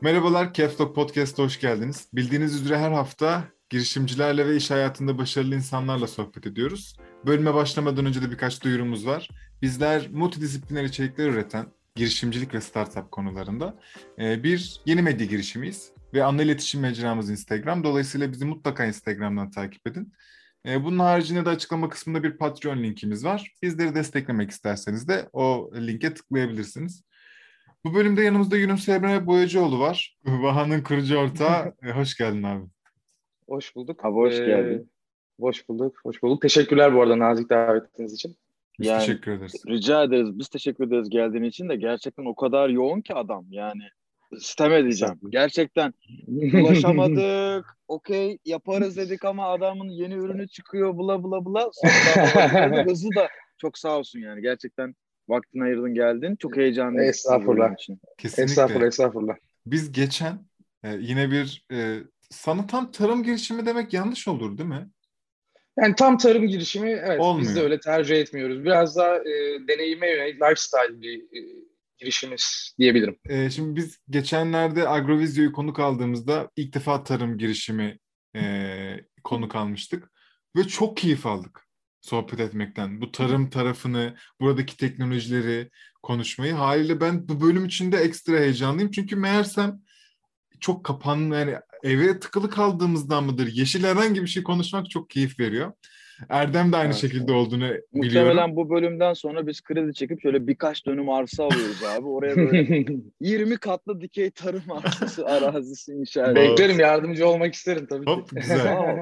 Merhabalar, Keftok Podcast'a hoş geldiniz. Bildiğiniz üzere her hafta girişimcilerle ve iş hayatında başarılı insanlarla sohbet ediyoruz. Bölüme başlamadan önce de birkaç duyurumuz var. Bizler multidisipliner içerikler üreten girişimcilik ve startup konularında e, bir yeni medya girişimiyiz. Ve ana iletişim mecramız Instagram. Dolayısıyla bizi mutlaka Instagram'dan takip edin. E, bunun haricinde de açıklama kısmında bir Patreon linkimiz var. Bizleri desteklemek isterseniz de o linke tıklayabilirsiniz. Bu bölümde yanımızda Yunus Emre Boyacıoğlu var. Vaha'nın kurucu ortağı. E, hoş geldin abi. Hoş bulduk. Abi hoş Ee, geldin. Hoş bulduk. Hoş bulduk. Teşekkürler bu arada nazik davetiniz için. Biz Yani- teşekkür ederiz. Rica ederiz. Biz teşekkür ederiz geldiğin için de gerçekten o kadar yoğun ki adam yani. Sitem edeceğim. Gerçekten ulaşamadık. Okey yaparız dedik ama adamın yeni ürünü çıkıyor bula bula bula. Sonra hızı da çok sağ olsun yani. Gerçekten vaktini ayırdın geldin. Çok heyecanlıyız. Estağfurullah. için. Kesinlikle. estağfurullah, estağfurullah. Biz geçen e, yine bir e, sana tam tarım girişimi demek yanlış olur değil mi? Yani tam tarım girişimi evet Olmuyor. biz de öyle tercih etmiyoruz. Biraz daha e, deneyime yönelik lifestyle bir e, girişimiz diyebilirim. E, şimdi biz geçenlerde Agrovizyo'yu konuk aldığımızda ilk defa tarım girişimi e, konuk almıştık. Ve çok keyif aldık sohbet etmekten. Bu tarım tarafını, buradaki teknolojileri konuşmayı. Haliyle ben bu bölüm içinde ekstra heyecanlıyım. Çünkü meğersem çok kapanlı yani eve tıkılı kaldığımızdan mıdır? Yeşil herhangi bir şey konuşmak çok keyif veriyor. Erdem de aynı Evet, şekilde olduğunu biliyorum. Muhtemelen bu bölümden sonra biz kredi çekip şöyle birkaç dönüm arsa alıyoruz abi. Oraya böyle 20 katlı dikey tarım arsası arazisi inşa ediyoruz. Beklerim yardımcı olmak isterim tabii ki. Hop, güzel. Tamam.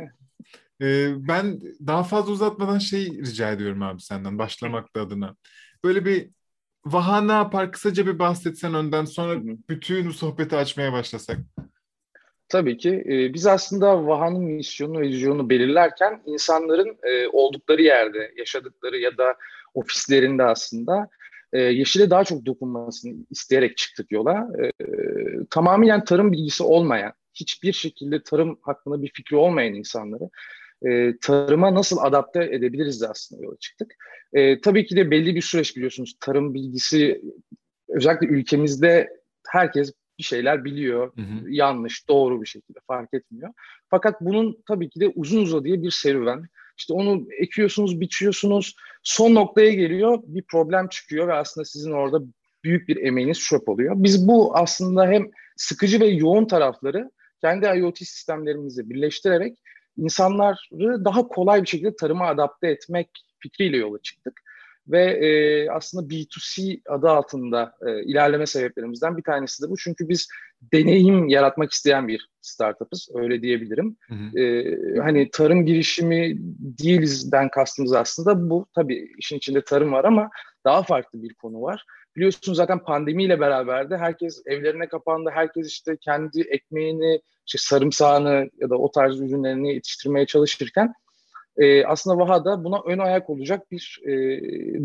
Ee, ben daha fazla uzatmadan şey rica ediyorum abi senden başlamakta adına. Böyle bir Vaha ne yapar kısaca bir bahsetsen önden sonra bütün bu sohbeti açmaya başlasak. Tabii ki. Ee, biz aslında Vaha'nın misyonu ve vizyonu belirlerken insanların e, oldukları yerde, yaşadıkları ya da ofislerinde aslında e, yeşile daha çok dokunmasını isteyerek çıktık yola. E, tamamen tarım bilgisi olmayan, hiçbir şekilde tarım hakkında bir fikri olmayan insanları e, tarıma nasıl adapte edebiliriz de aslında yola çıktık. E, tabii ki de belli bir süreç biliyorsunuz. Tarım bilgisi özellikle ülkemizde herkes bir şeyler biliyor Hı hı. yanlış, doğru bir şekilde fark etmiyor. Fakat bunun tabii ki de uzun uzadıya bir serüven. İşte onu ekiyorsunuz, biçiyorsunuz, son noktaya geliyor, bir problem çıkıyor ve aslında sizin orada büyük bir emeğiniz çöp oluyor. Biz bu aslında hem sıkıcı ve yoğun tarafları kendi IoT sistemlerimizle birleştirerek insanları daha kolay bir şekilde tarıma adapte etmek fikriyle yola çıktık. Ve e, aslında B2C adı altında e, ilerleme sebeplerimizden bir tanesi de bu. Çünkü biz deneyim yaratmak isteyen bir startup'ız, öyle diyebilirim. Hı hı. E, hani tarım girişimi değilizden kastımız aslında bu. Tabii işin içinde tarım var ama daha farklı bir konu var. Biliyorsunuz zaten pandemiyle beraber de herkes evlerine kapandı. Herkes işte kendi ekmeğini, işte sarımsağını ya da o tarz ürünlerini yetiştirmeye çalışırken e, aslında Vaha'da buna ön ayak olacak bir e,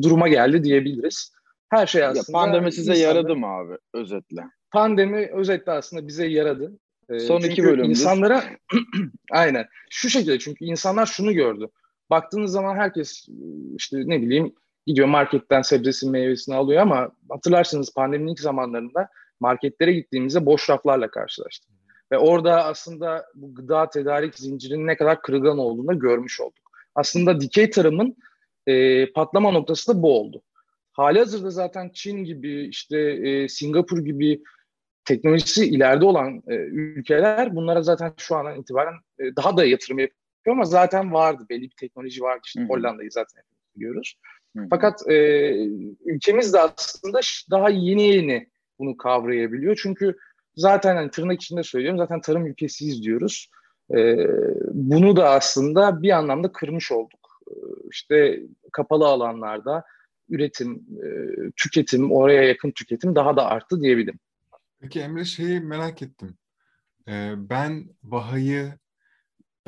duruma geldi diyebiliriz. Her şey Ya aslında... pandemi size insanlar- yaradı mı abi özetle? Pandemi özetle aslında bize yaradı. E, Son iki bölümdür. insanlara aynen şu şekilde çünkü insanlar şunu gördü. Baktığınız zaman herkes işte ne bileyim gidiyor marketten sebzesini meyvesini alıyor ama hatırlarsınız pandeminin ilk zamanlarında marketlere gittiğimizde boş raflarla karşılaştık. Ve orada aslında bu gıda tedarik zincirinin ne kadar kırılgan olduğunu görmüş olduk. Aslında dikey tarımın e, patlama noktası da bu oldu. Hali hazırda zaten Çin gibi işte e, Singapur gibi teknolojisi ileride olan e, ülkeler bunlara zaten şu andan itibaren e, daha da yatırım yapıyor ama zaten vardı. Belli bir teknoloji vardı. İşte. Hollanda'yı zaten biliyoruz. Hı. Fakat e, ülkemiz de aslında daha yeni yeni bunu kavrayabiliyor. Çünkü zaten hani tırnak içinde söylüyorum zaten tarım ülkesiyiz diyoruz. E, bunu da aslında bir anlamda kırmış olduk. E, işte kapalı alanlarda üretim, e, tüketim, oraya yakın tüketim daha da arttı diyebilirim. Peki Emre şeyi merak ettim. Ee, ben Vaha'yı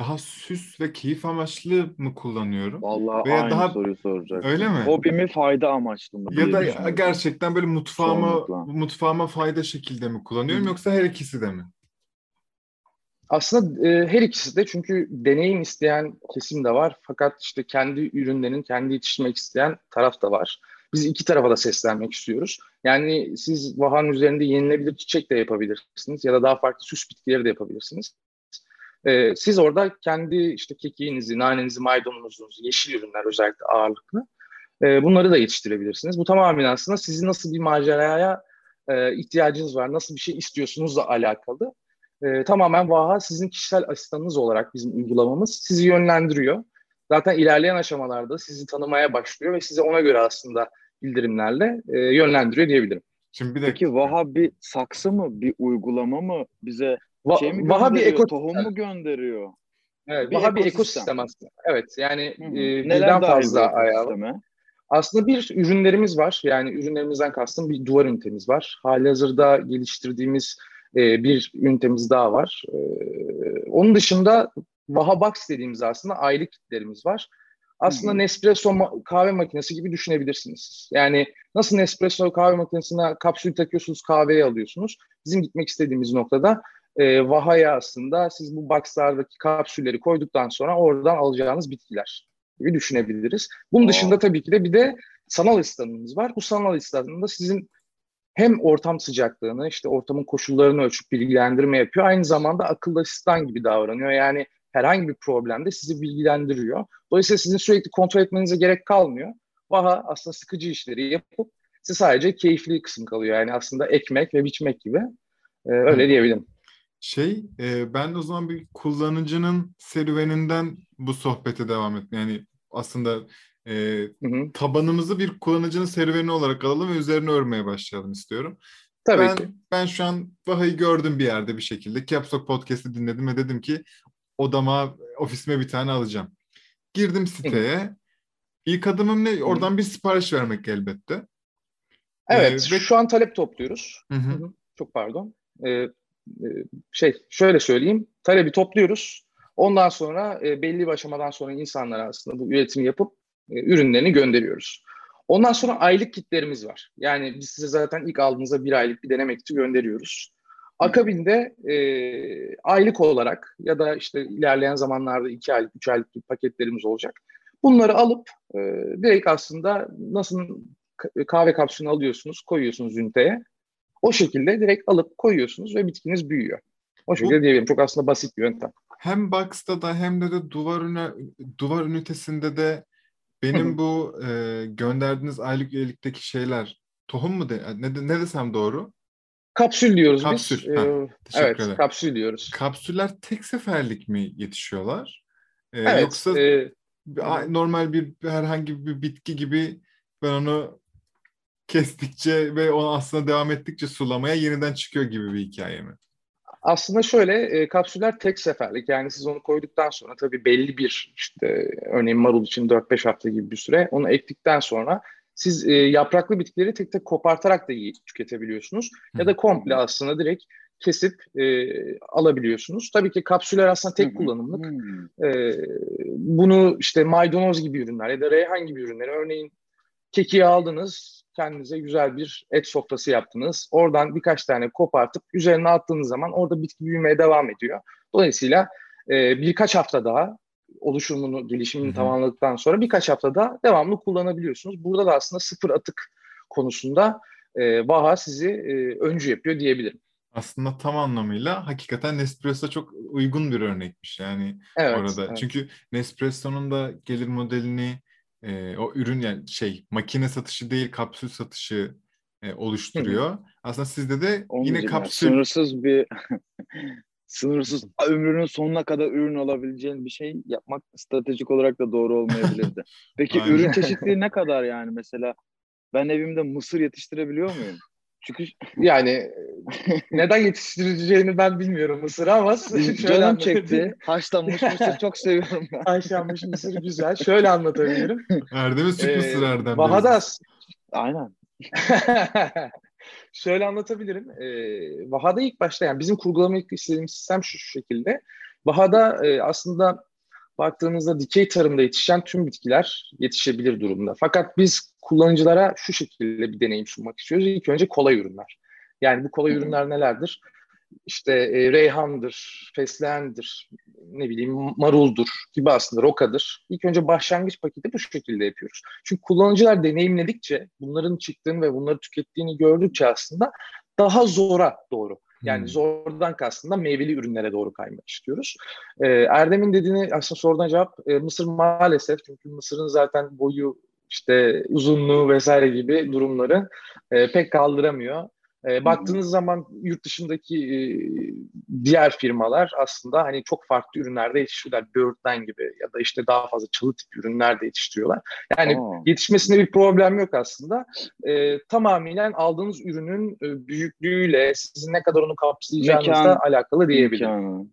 daha süs ve keyif amaçlı mı kullanıyorum? Vallahi Veya aynı daha- soruyu soracak. Öyle mi? Hobi mi fayda amaçlı mı? Ya da gerçekten böyle mutfağıma Çoğunlukla. mutfağıma fayda şekilde mi kullanıyorum Hı. yoksa her ikisi de mi? Aslında e, her ikisi de çünkü deneyim isteyen kesim de var. Fakat işte kendi ürünlerin kendi yetiştirmek isteyen taraf da var. Biz iki tarafa da seslenmek istiyoruz. Yani siz vahanın üzerinde yenilebilir çiçek de yapabilirsiniz ya da daha farklı süs bitkileri de yapabilirsiniz. Ee, siz orada kendi işte kekiğinizi, nanenizi, maydanozunuzu, yeşil ürünler özellikle ağırlıklı e, bunları da yetiştirebilirsiniz. Bu tamamen aslında sizin nasıl bir maceraya e, ihtiyacınız var, nasıl bir şey istiyorsunuzla alakalı. E, tamamen Vaha sizin kişisel asistanınız olarak bizim uygulamamız sizi yönlendiriyor. Zaten ilerleyen aşamalarda sizi tanımaya başlıyor ve size ona göre aslında bildirimlerle e, yönlendiriyor diyebilirim. Şimdi bir Peki Vaha bir saksı mı, bir uygulama mı bize Va- şey mi Vaha bir eko- tohum mu gönderiyor? Evet, bir Vaha bir ekosistem aslında. Evet, yani e, birden fazla ayağı. Aslında bir ürünlerimiz var. Yani ürünlerimizden kastım bir duvar ünitemiz var. Halihazırda geliştirdiğimiz e, bir ünitemiz daha var. E, onun dışında Vahabox dediğimiz aslında aylık kitlerimiz var. Aslında hmm. Nespresso ma- kahve makinesi gibi düşünebilirsiniz. Yani nasıl Nespresso kahve makinesine kapsül takıyorsunuz, kahveyi alıyorsunuz. Bizim gitmek istediğimiz noktada e, Vaha'ya aslında siz bu boxlardaki kapsülleri koyduktan sonra oradan alacağınız bitkiler gibi düşünebiliriz. Bunun dışında tabii ki de bir de sanal asistanımız var. Bu sanal asistanında sizin hem ortam sıcaklığını, işte ortamın koşullarını ölçüp bilgilendirme yapıyor. Aynı zamanda akıllı asistan gibi davranıyor. Yani herhangi bir problemde sizi bilgilendiriyor. Dolayısıyla sizin sürekli kontrol etmenize gerek kalmıyor. Vaha aslında sıkıcı işleri yapıp size sadece keyifli kısım kalıyor. Yani aslında ekmek ve biçmek gibi. Ee, öyle diyebilirim. Şey, e, ben de o zaman bir kullanıcının serüveninden bu sohbete devam et. Yani aslında e, hı hı. tabanımızı bir kullanıcının serüveni olarak alalım ve üzerine örmeye başlayalım istiyorum. Tabii ben, ki. Ben şu an Vaha'yı gördüm bir yerde bir şekilde. Capstock Podcast'ı dinledim ve dedim ki odama, ofisime bir tane alacağım. Girdim siteye. Hı. İlk adımım ne? Oradan bir sipariş vermek elbette. Evet, ee, ve... şu an talep topluyoruz. Hı hı. Çok pardon. Ee, şey, şöyle söyleyeyim. Talebi topluyoruz. Ondan sonra e, belli bir aşamadan sonra insanlara aslında bu üretimi yapıp e, ürünlerini gönderiyoruz. Ondan sonra aylık kitlerimiz var. Yani biz size zaten ilk aldığınızda bir aylık bir deneme kiti gönderiyoruz. Akabinde e, aylık olarak ya da işte ilerleyen zamanlarda iki aylık, üç aylık bir paketlerimiz olacak. Bunları alıp e, direkt aslında nasıl kahve kapsülünü alıyorsunuz, koyuyorsunuz üniteye. O şekilde direkt alıp koyuyorsunuz ve bitkiniz büyüyor. O şekilde Bu, diyebilirim. Çok aslında basit bir yöntem. Hem Box'ta da hem de, de duvar, üne, duvar ünitesinde de benim bu e, gönderdiğiniz aylık üyelikteki şeyler tohum mu de, ne, ne desem doğru? Kapsül diyoruz kapsül. biz. Ha, ee, evet, ederim. kapsül diyoruz. Kapsüller tek seferlik mi yetişiyorlar? Ee, evet. Yoksa e, normal bir herhangi bir bitki gibi ben onu kestikçe ve onu aslında devam ettikçe sulamaya yeniden çıkıyor gibi bir hikaye mi? Aslında şöyle e, kapsüller tek seferlik yani siz onu koyduktan sonra tabii belli bir işte örneğin marul için 4-5 hafta gibi bir süre onu ektikten sonra siz e, yapraklı bitkileri tek tek kopartarak da tüketebiliyorsunuz Hı. ya da komple aslında direkt kesip e, alabiliyorsunuz. Tabii ki kapsüller aslında tek kullanımlık. E, bunu işte maydanoz gibi ürünler ya da reyhan gibi ürünleri örneğin kekiği aldınız, kendinize güzel bir et sofrası yaptınız. Oradan birkaç tane kopartıp üzerine attığınız zaman orada bitki büyümeye devam ediyor. Dolayısıyla e, birkaç hafta daha oluşumunu, gelişimini Hı-hı. tamamladıktan sonra birkaç haftada devamlı kullanabiliyorsunuz. Burada da aslında sıfır atık konusunda e, Vaha sizi e, öncü yapıyor diyebilirim. Aslında tam anlamıyla hakikaten Nespresso çok uygun bir örnekmiş yani evet, orada. Evet. Çünkü Nespresso'nun da gelir modelini e, o ürün yani şey makine satışı değil kapsül satışı e, oluşturuyor. Hı. Aslında sizde de Onu yine kapsül... Sınırsız bir sınırsız ömrünün sonuna kadar ürün alabileceğin bir şey yapmak stratejik olarak da doğru olmayabilirdi. Peki ürün çeşitliliği ne kadar yani mesela? Ben evimde mısır yetiştirebiliyor muyum? Çünkü yani neden yetiştireceğini ben bilmiyorum mısır ama canım çekti. Haşlanmış mısır çok seviyorum ben. Haşlanmış mısır güzel. Şöyle anlatabilirim. Erdem'e süt ee, mısır Erdem. Vahadas. Aynen. Şöyle anlatabilirim. Ee, Vahada ilk başta yani bizim kurgulamak istediğimiz sistem şu, şu şekilde. Vahada e, aslında baktığınızda dikey tarımda yetişen tüm bitkiler yetişebilir durumda. Fakat biz kullanıcılara şu şekilde bir deneyim sunmak istiyoruz. İlk önce kolay ürünler. Yani bu kolay ürünler nelerdir? işte e, reyhandır, fesleğendir, ne bileyim maruldur gibi aslında rokadır. İlk önce başlangıç paketi bu şekilde yapıyoruz. Çünkü kullanıcılar deneyimledikçe, bunların çıktığını ve bunları tükettiğini gördükçe aslında daha zora doğru. Yani hmm. zordan kastında meyveli ürünlere doğru kaymak istiyoruz. Ee, Erdem'in dediğini aslında sorudan cevap e, Mısır maalesef çünkü Mısır'ın zaten boyu işte uzunluğu vesaire gibi durumları e, pek kaldıramıyor. E, baktığınız zaman yurt dışındaki e, diğer firmalar aslında hani çok farklı ürünlerde yetiştiriyorlar. Bird'den gibi ya da işte daha fazla çalı tip ürünlerde yetiştiriyorlar. Yani Aa. yetişmesinde bir problem yok aslında. E, tamamen aldığınız ürünün e, büyüklüğüyle sizin ne kadar onu kapsayacağınızla Mekan, alakalı diyebilirim.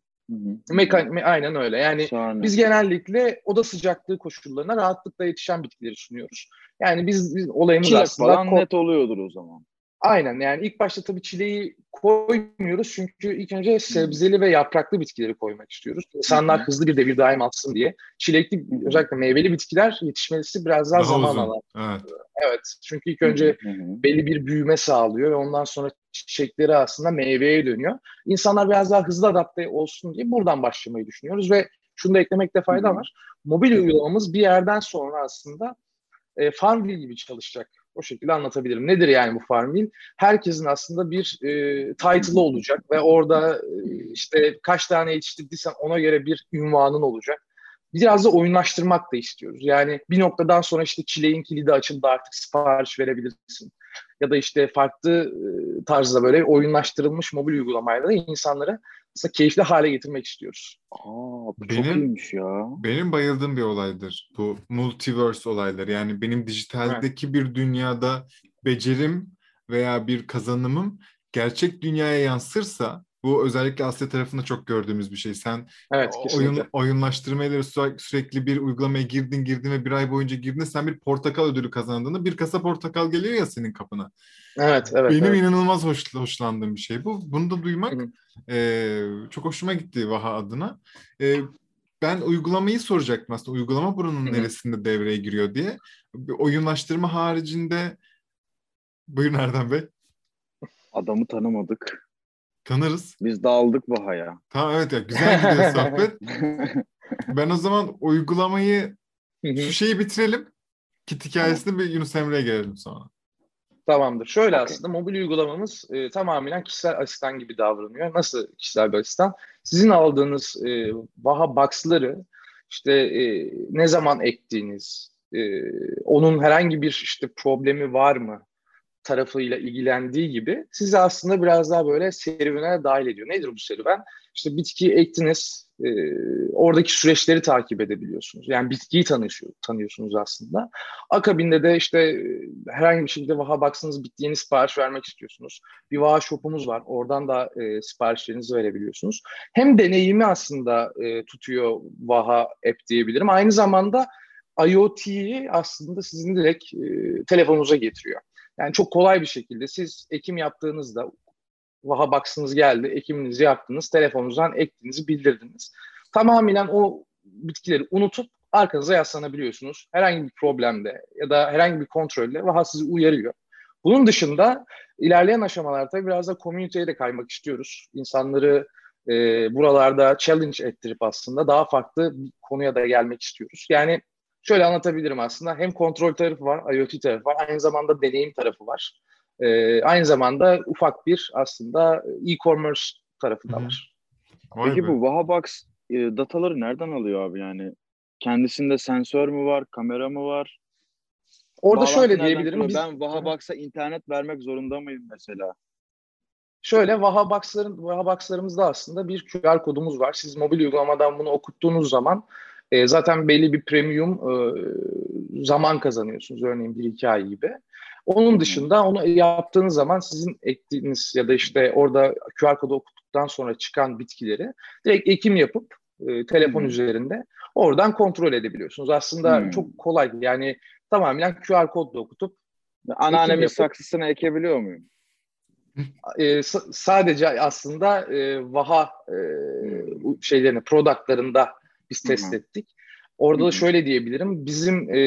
Mekan, me, aynen öyle. Yani Şahane. biz genellikle oda sıcaklığı koşullarına rahatlıkla yetişen bitkileri sunuyoruz. Yani biz, biz olayımız Çilek aslında... falan net oluyordur o zaman. Aynen yani ilk başta tabii çileği koymuyoruz çünkü ilk önce sebzeli ve yapraklı bitkileri koymak istiyoruz. İnsanlar hızlı bir devir daim alsın diye. Çilekli özellikle meyveli bitkiler yetişmesi biraz daha, daha zaman alan. Evet. evet. Çünkü ilk önce belli bir büyüme sağlıyor ve ondan sonra çiçekleri aslında meyveye dönüyor. İnsanlar biraz daha hızlı adapte olsun diye buradan başlamayı düşünüyoruz ve şunu da eklemekte fayda var. Mobil uygulamamız bir yerden sonra aslında e, Farmville gibi çalışacak o şekilde anlatabilirim. Nedir yani bu Farmville? Herkesin aslında bir e, title'ı olacak ve orada e, işte kaç tane yetiştirdiysen ona göre bir ünvanın olacak. Biraz da oyunlaştırmak da istiyoruz. Yani bir noktadan sonra işte çileğin kilidi açıldı artık sipariş verebilirsin. Ya da işte farklı tarzda böyle oyunlaştırılmış mobil uygulamayla da insanları aslında keyifli hale getirmek istiyoruz. Aa, bu benim, çok iyiymiş ya. Benim bayıldığım bir olaydır bu multiverse olayları. Yani benim dijitaldeki evet. bir dünyada becerim veya bir kazanımım gerçek dünyaya yansırsa bu özellikle Asya tarafında çok gördüğümüz bir şey. Sen evet, oyun oyunlaştırmayla sürekli, bir uygulamaya girdin girdin ve bir ay boyunca girdin sen bir portakal ödülü kazandığında bir kasa portakal geliyor ya senin kapına. Evet, evet. Benim evet. inanılmaz hoş, hoşlandığım bir şey bu. Bunu da duymak e, çok hoşuma gitti Vaha adına. E, ben uygulamayı soracaktım aslında. Uygulama buranın Hı-hı. neresinde devreye giriyor diye. Bir oyunlaştırma haricinde Buyurun Erdem Bey. Adamı tanımadık. Tanırız. Biz dağıldık Vaha'ya. Tamam evet ya güzel gidiyor sohbet. ben o zaman uygulamayı şu şeyi bitirelim. Kit hikayesini bir Yunus Emre'ye gelelim sonra. Tamamdır. Şöyle okay. aslında mobil uygulamamız e, tamamen kişisel asistan gibi davranıyor. Nasıl kişisel bir asistan? Sizin aldığınız e, Vaha Box'ları işte e, ne zaman ektiğiniz, e, onun herhangi bir işte problemi var mı tarafıyla ilgilendiği gibi sizi aslında biraz daha böyle serüvene dahil ediyor. Nedir bu serüven? İşte bitkiyi ektiniz, e, oradaki süreçleri takip edebiliyorsunuz. Yani bitkiyi tanışıyor, tanıyorsunuz aslında. Akabinde de işte e, herhangi bir şekilde Vaha baksınız bittiğini sipariş vermek istiyorsunuz. Bir Vaha shop'umuz var. Oradan da e, siparişlerinizi verebiliyorsunuz. Hem deneyimi aslında e, tutuyor Vaha app diyebilirim. Aynı zamanda IoT'yi aslında sizin direkt e, telefonunuza getiriyor. Yani çok kolay bir şekilde siz ekim yaptığınızda Vaha baksınız geldi, ekiminizi yaptınız, telefonunuzdan ektiğinizi bildirdiniz. Tamamen o bitkileri unutup arkanıza yaslanabiliyorsunuz. Herhangi bir problemde ya da herhangi bir kontrolle Vaha sizi uyarıyor. Bunun dışında ilerleyen aşamalarda biraz da komüniteye de kaymak istiyoruz. İnsanları e, buralarda challenge ettirip aslında daha farklı bir konuya da gelmek istiyoruz. Yani şöyle anlatabilirim aslında. Hem kontrol tarafı var, IoT tarafı var, aynı zamanda deneyim tarafı var. E, aynı zamanda ufak bir aslında e-commerce tarafı da var. Vay Peki be. bu Wahabox e, dataları nereden alıyor abi yani? Kendisinde sensör mü var, kamera mı var? Orada Bağlantı şöyle diyebilirim. Biz... Ben Wahabox'a internet vermek zorunda mıyım mesela? Şöyle Wahabox'ların Wahabox'larımızda aslında bir QR kodumuz var. Siz mobil uygulamadan bunu okuttuğunuz zaman e, zaten belli bir premium e, zaman kazanıyorsunuz. Örneğin bir iki ay gibi. Onun dışında onu yaptığınız zaman sizin ektiğiniz ya da işte orada QR kodu okuttuktan sonra çıkan bitkileri direkt ekim yapıp e, telefon hmm. üzerinde oradan kontrol edebiliyorsunuz. Aslında hmm. çok kolay. Yani tamamen QR kodla okutup anneannemin saksısına ekebiliyor muyum? E, sadece aslında e, vaha e, şeylerini, productlarında biz test hmm. ettik. Orada da şöyle diyebilirim. Bizim e,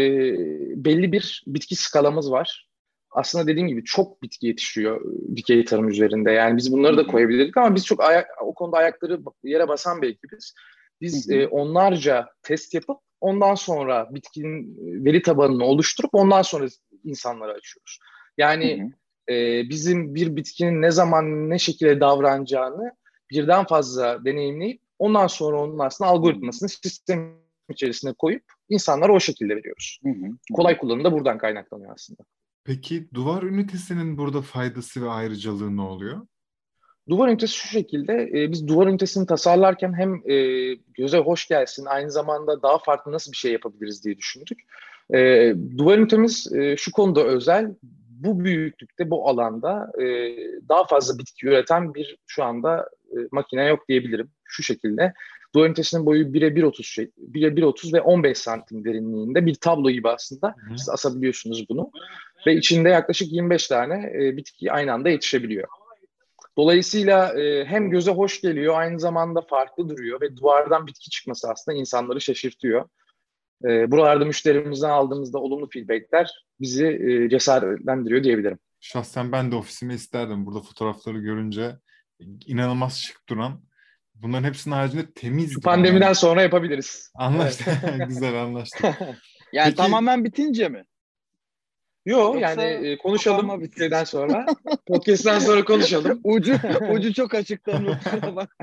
belli bir bitki skalamız var. aslında dediğim gibi çok bitki yetişiyor e, dikey tarım üzerinde. Yani biz bunları da koyabilirdik ama biz çok ayak, o konuda ayakları yere basan bir ekibiz. Biz e, onlarca test yapıp ondan sonra bitkinin e, veri tabanını oluşturup ondan sonra insanlara açıyoruz. Yani e, bizim bir bitkinin ne zaman ne şekilde davranacağını birden fazla deneyimleyip ondan sonra onun aslında algoritmasını sistem içerisine koyup insanlara o şekilde veriyoruz. Hı hı. Kolay kullanımı da buradan kaynaklanıyor aslında. Peki duvar ünitesinin burada faydası ve ayrıcalığı ne oluyor? Duvar ünitesi şu şekilde, e, biz duvar ünitesini tasarlarken hem e, göze hoş gelsin, aynı zamanda daha farklı nasıl bir şey yapabiliriz diye düşündük. E, duvar ünitemiz e, şu konuda özel, bu büyüklükte, bu alanda e, daha fazla bitki üreten bir şu anda e, makine yok diyebilirim. Şu şekilde, duvar ünitesinin boyu 1'e 1.30 şey, 1'e 1.30 ve 15 santim derinliğinde bir tablo gibi aslında. Hı. Siz asabiliyorsunuz bunu. Ve içinde yaklaşık 25 tane e, bitki aynı anda yetişebiliyor. Dolayısıyla e, hem göze hoş geliyor, aynı zamanda farklı duruyor ve duvardan bitki çıkması aslında insanları şaşırtıyor. E, buralarda müşterimizden aldığımızda olumlu feedbackler bizi e, cesaretlendiriyor diyebilirim. Şahsen ben de ofisimi isterdim. Burada fotoğrafları görünce inanılmaz şık duran. Bunların hepsinin haricinde temiz. Şu pandemiden yani. sonra yapabiliriz. Anlaştık. Güzel anlaştık. yani Peki, tamamen bitince mi? Yok yani e, konuşalım bittikten sonra. Podcast'ten sonra konuşalım. ucu ucu çok açıktan bak.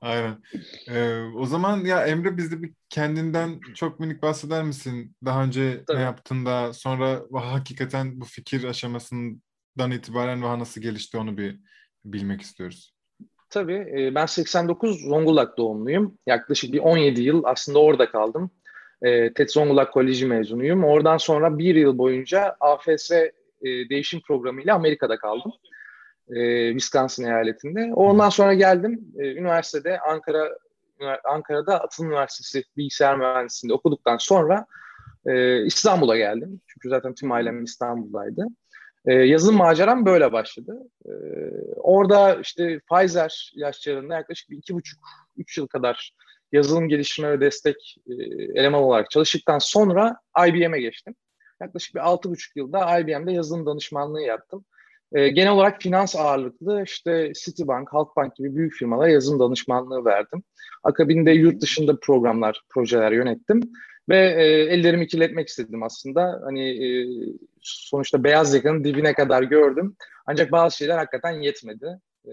Aynen. Ee, o zaman ya Emre bizde bir kendinden çok minik bahseder misin? Daha önce Tabii. ne yaptın da sonra hakikaten bu fikir aşamasından itibaren Vaha nasıl gelişti onu bir bilmek istiyoruz. Tabii. Ben 89 Zonguldak doğumluyum. Yaklaşık bir 17 yıl aslında orada kaldım. TED Zonguldak Koleji mezunuyum. Oradan sonra bir yıl boyunca AFS değişim programıyla Amerika'da kaldım. Wisconsin eyaletinde. Ondan sonra geldim. Üniversitede Ankara Ankara'da Atıl Üniversitesi Bilgisayar Mühendisliğinde okuduktan sonra İstanbul'a geldim. Çünkü zaten tüm ailem İstanbul'daydı. E, yazılım maceram böyle başladı. E, orada işte Pfizer yaşlarında yaklaşık bir iki buçuk, üç yıl kadar yazılım geliştirme ve destek e, eleman olarak çalıştıktan sonra IBM'e geçtim. Yaklaşık bir 6,5 yılda IBM'de yazılım danışmanlığı yaptım. E, genel olarak finans ağırlıklı işte Citibank, Halkbank gibi büyük firmalara yazılım danışmanlığı verdim. Akabinde yurt dışında programlar, projeler yönettim. Ve e, ellerimi kirletmek istedim aslında. Hani e, sonuçta beyaz yakanın dibine kadar gördüm. Ancak bazı şeyler hakikaten yetmedi. E,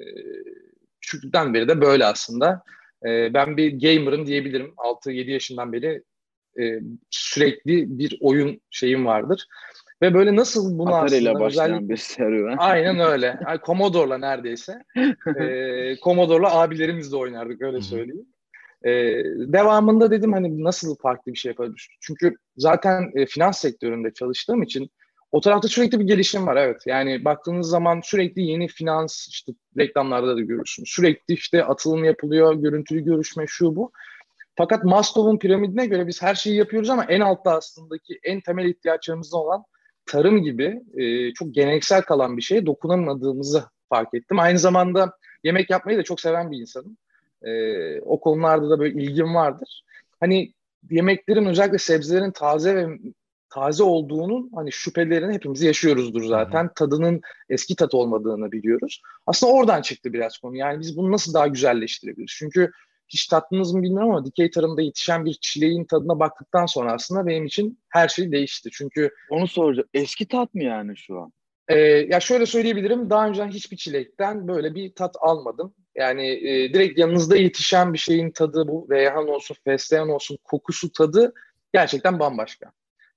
küçüklükten beri de böyle aslında. E, ben bir gamer'ım diyebilirim. 6-7 yaşından beri e, sürekli bir oyun şeyim vardır. Ve böyle nasıl bunu Atari aslında başlayan özellikle... bir serüven. Aynen öyle. Yani Commodore'la neredeyse. e, Commodore'la abilerimizle oynardık öyle söyleyeyim. E, devamında dedim hani nasıl farklı bir şey yapabiliriz? Çünkü zaten e, finans sektöründe çalıştığım için o tarafta sürekli bir gelişim var evet. Yani baktığınız zaman sürekli yeni finans işte reklamlarda da görürsünüz. Sürekli işte atılım yapılıyor, görüntülü görüşme şu bu. Fakat Maslow'un piramidine göre biz her şeyi yapıyoruz ama en altta aslındaki en temel ihtiyaçlarımız olan tarım gibi e, çok geleneksel kalan bir şeye dokunamadığımızı fark ettim. Aynı zamanda yemek yapmayı da çok seven bir insanım. E, o konularda da böyle ilgim vardır. Hani yemeklerin özellikle sebzelerin taze ve taze olduğunun hani şüphelerini hepimiz yaşıyoruzdur zaten. Hı-hı. Tadının eski tat olmadığını biliyoruz. Aslında oradan çıktı biraz konu. Yani biz bunu nasıl daha güzelleştirebiliriz? Çünkü hiç tattınız mı bilmiyorum ama dikey tarımda yetişen bir çileğin tadına baktıktan sonra aslında benim için her şey değişti. Çünkü onu soracağım. Eski tat mı yani şu an? E, ya şöyle söyleyebilirim. Daha önce hiçbir çilekten böyle bir tat almadım. Yani e, direkt yanınızda yetişen bir şeyin tadı bu. Reyhan olsun, fesleğen olsun, kokusu tadı gerçekten bambaşka.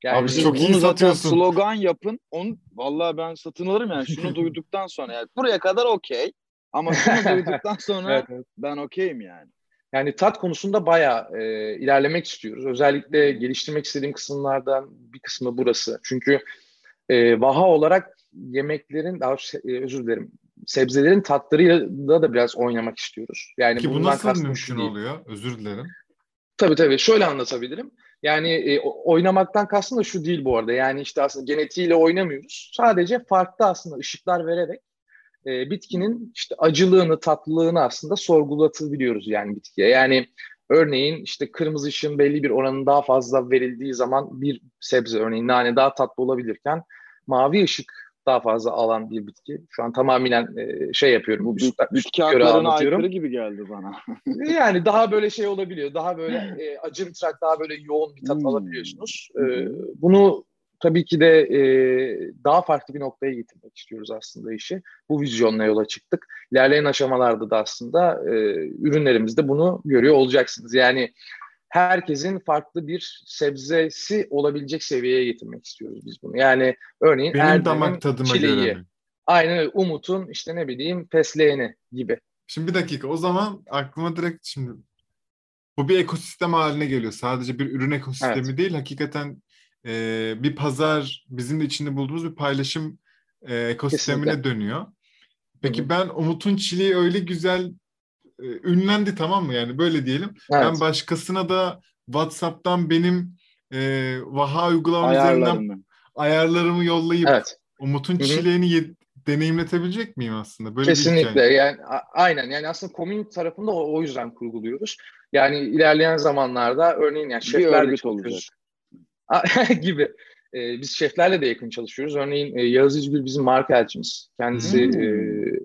Yani Abi çok iyi satıyorsun. Slogan yapın. Onu vallahi ben satın alırım yani şunu duyduktan sonra yani buraya kadar okey. Ama şunu duyduktan sonra evet, evet. ben okeyim yani. Yani tat konusunda bayağı e, ilerlemek istiyoruz. Özellikle geliştirmek istediğim kısımlardan bir kısmı burası. Çünkü e, vaha olarak yemeklerin, daha e, özür dilerim, sebzelerin tatlarıyla da biraz oynamak istiyoruz. Yani Ki bu nasıl mümkün oluyor? Özür dilerim. Tabii tabii. Şöyle anlatabilirim. Yani e, oynamaktan kastım da şu değil bu arada. Yani işte aslında genetiğiyle oynamıyoruz. Sadece farklı aslında ışıklar vererek e, bitkinin işte acılığını, tatlılığını aslında sorgulatabiliyoruz yani bitkiye. Yani örneğin işte kırmızı ışığın belli bir oranın daha fazla verildiği zaman bir sebze örneğin nane daha tatlı olabilirken mavi ışık daha fazla alan bir bitki. Şu an tamamen e, şey yapıyorum. Bu bitki, bitki haklarına aykırı gibi geldi bana. yani daha böyle şey olabiliyor. Daha böyle e, acımtırak daha böyle yoğun bir tat hmm. alabiliyorsunuz. E, bunu tabii ki de e, daha farklı bir noktaya getirmek istiyoruz aslında işi. Bu vizyonla yola çıktık. İlerleyen aşamalarda da aslında e, ürünlerimizde bunu görüyor olacaksınız. Yani herkesin farklı bir sebzesi olabilecek seviyeye getirmek istiyoruz biz bunu. Yani örneğin Benim Erdem'in damak tadıma çileği, göre mi? aynen öyle Umut'un işte ne bileyim fesleğeni gibi. Şimdi bir dakika o zaman aklıma direkt şimdi bu bir ekosistem haline geliyor. Sadece bir ürün ekosistemi evet. değil hakikaten e, bir pazar bizim de içinde bulduğumuz bir paylaşım e, ekosistemine Kesinlikle. dönüyor. Peki Hı-hı. ben Umut'un çileği öyle güzel ünlendi tamam mı yani böyle diyelim. Evet. Ben başkasına da WhatsApp'tan benim e, Vaha uygulama üzerinden ayarlarımı yollayıp evet. Umut'un çileğini ye- deneyimletebilecek miyim aslında? Böyle Kesinlikle. yani a- aynen. Yani aslında komün tarafında o, o yüzden kurguluyoruz. Yani ilerleyen zamanlarda örneğin yani şeflerle çalışıyoruz. gibi. E, biz şeflerle de yakın çalışıyoruz. Örneğin e, Yağız İzgül bizim marka elçimiz. Kendisi hmm. e,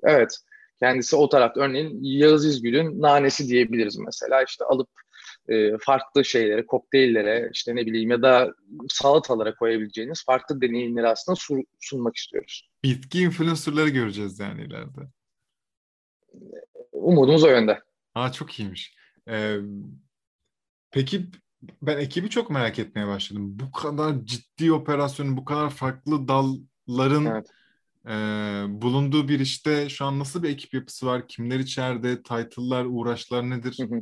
evet kendisi o tarafta. Örneğin Yağız İzgül'ün nanesi diyebiliriz mesela. İşte alıp e, farklı şeylere, kokteyllere, işte ne bileyim ya da salatalara koyabileceğiniz farklı deneyimleri aslında sun, sunmak istiyoruz. Bitki influencerları göreceğiz yani ileride. Umudumuz o yönde. Aa çok iyiymiş. Ee, peki ben ekibi çok merak etmeye başladım. Bu kadar ciddi operasyonun, bu kadar farklı dalların evet. E, bulunduğu bir işte şu an nasıl bir ekip yapısı var? Kimler içeride? Title'lar, uğraşlar nedir? Hı hı.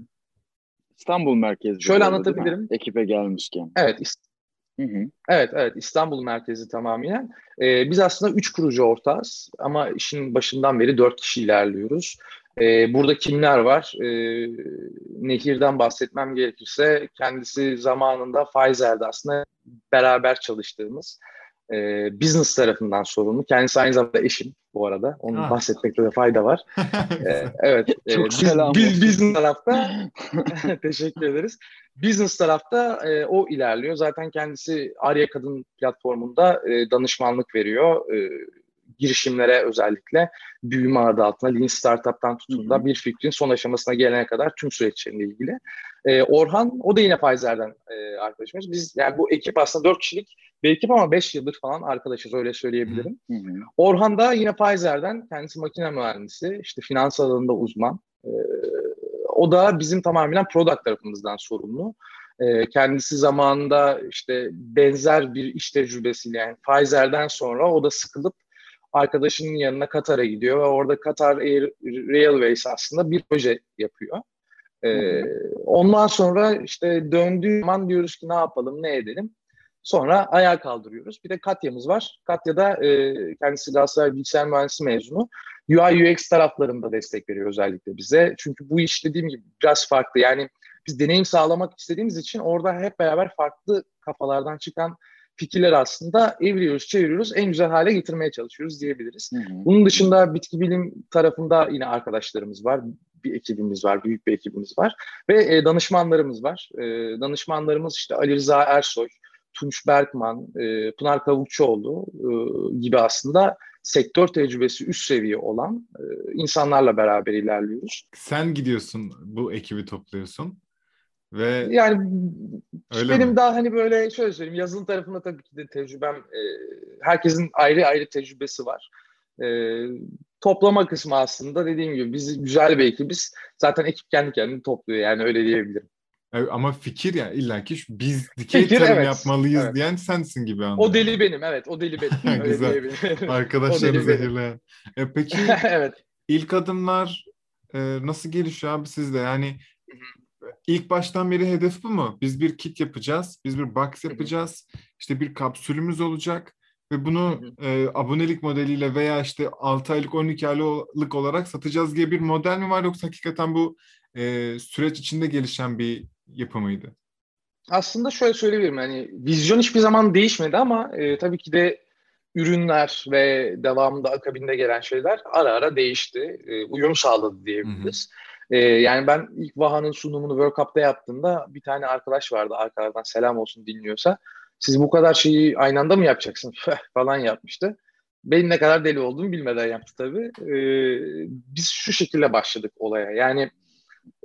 İstanbul merkezli. Şöyle anlatabilirim. Ekibe gelmişken. Evet. Hı hı. Evet, evet. İstanbul merkezi tamamen. Ee, biz aslında üç kurucu ortağız ama işin başından beri dört kişi ilerliyoruz. Ee, burada kimler var? Ee, Nehir'den bahsetmem gerekirse kendisi zamanında Pfizer'de aslında beraber çalıştığımız e, business tarafından sorumlu. Kendisi aynı zamanda eşim bu arada. Onu ah. bahsetmekte de fayda var. ee, evet. Çok e, selam. Biz, business tarafta teşekkür ederiz. Business tarafta e, o ilerliyor. Zaten kendisi Arya Kadın platformunda e, danışmanlık veriyor. E, girişimlere özellikle büyüme adı altında Lean Startup'tan tutun da bir fikrin son aşamasına gelene kadar tüm süreçleriyle ilgili. Ee, Orhan o da yine Pfizer'den e, arkadaşımız. Biz yani bu ekip aslında dört kişilik bir ekip ama beş yıldır falan arkadaşız öyle söyleyebilirim. Hı hı. Orhan da yine Pfizer'den kendisi makine mühendisi işte finans alanında uzman. Ee, o da bizim tamamen product tarafımızdan sorumlu. E, kendisi zamanında işte benzer bir iş tecrübesiyle yani Pfizer'den sonra o da sıkılıp arkadaşının yanına Katar'a gidiyor ve orada Katar Air Railways aslında bir proje yapıyor. Ee, ondan sonra işte döndüğü zaman diyoruz ki ne yapalım, ne edelim. Sonra ayağa kaldırıyoruz. Bir de Katya'mız var. Katya da e, kendisi Galatasaray Bilgisayar Mühendisi mezunu. UI UX taraflarında destek veriyor özellikle bize. Çünkü bu iş dediğim gibi biraz farklı. Yani biz deneyim sağlamak istediğimiz için orada hep beraber farklı kafalardan çıkan fikirler aslında eviriyoruz, çeviriyoruz, en güzel hale getirmeye çalışıyoruz diyebiliriz. Hı hı. Bunun dışında bitki bilim tarafında yine arkadaşlarımız var, bir ekibimiz var, büyük bir ekibimiz var ve e, danışmanlarımız var. E, danışmanlarımız işte Ali Rıza Ersoy, Tunç Berkman, e, Pınar Kavukçuoğlu e, gibi aslında sektör tecrübesi üst seviye olan e, insanlarla beraber ilerliyoruz. Sen gidiyorsun, bu ekibi topluyorsun. Ve yani öyle benim mi? daha hani böyle şöyle söyleyeyim yazılım tarafında tabii ki de tecrübem e, herkesin ayrı ayrı tecrübesi var. E, toplama kısmı aslında dediğim gibi biz güzel bir ekibiz. Zaten ekip kendi kendini topluyor yani öyle diyebilirim. ama fikir ya illa ki biz dikey fikir, tarım evet. yapmalıyız evet. diyen sensin gibi anlıyorum. O deli benim evet o deli benim. Güzel. Arkadaşları zehirleyen. E, peki evet. ilk adımlar e, nasıl gelişiyor abi sizde? Yani ilk baştan beri hedef bu mu? Biz bir kit yapacağız, biz bir box yapacağız, işte bir kapsülümüz olacak ve bunu e, abonelik modeliyle veya işte 6 aylık 12 aylık olarak satacağız diye bir model mi var yoksa hakikaten bu e, süreç içinde gelişen bir yapı mıydı? Aslında şöyle söyleyebilirim hani vizyon hiçbir zaman değişmedi ama e, tabii ki de ürünler ve devamında akabinde gelen şeyler ara ara değişti. E, uyum sağladı diyebiliriz. Hı hı. E, yani ben ilk Vaha'nın sunumunu World Cup'ta yaptığımda bir tane arkadaş vardı arkalardan selam olsun dinliyorsa. siz bu kadar şeyi aynı anda mı yapacaksınız falan yapmıştı. Benim ne kadar deli olduğumu bilmeden yaptı tabii. Ee, biz şu şekilde başladık olaya. Yani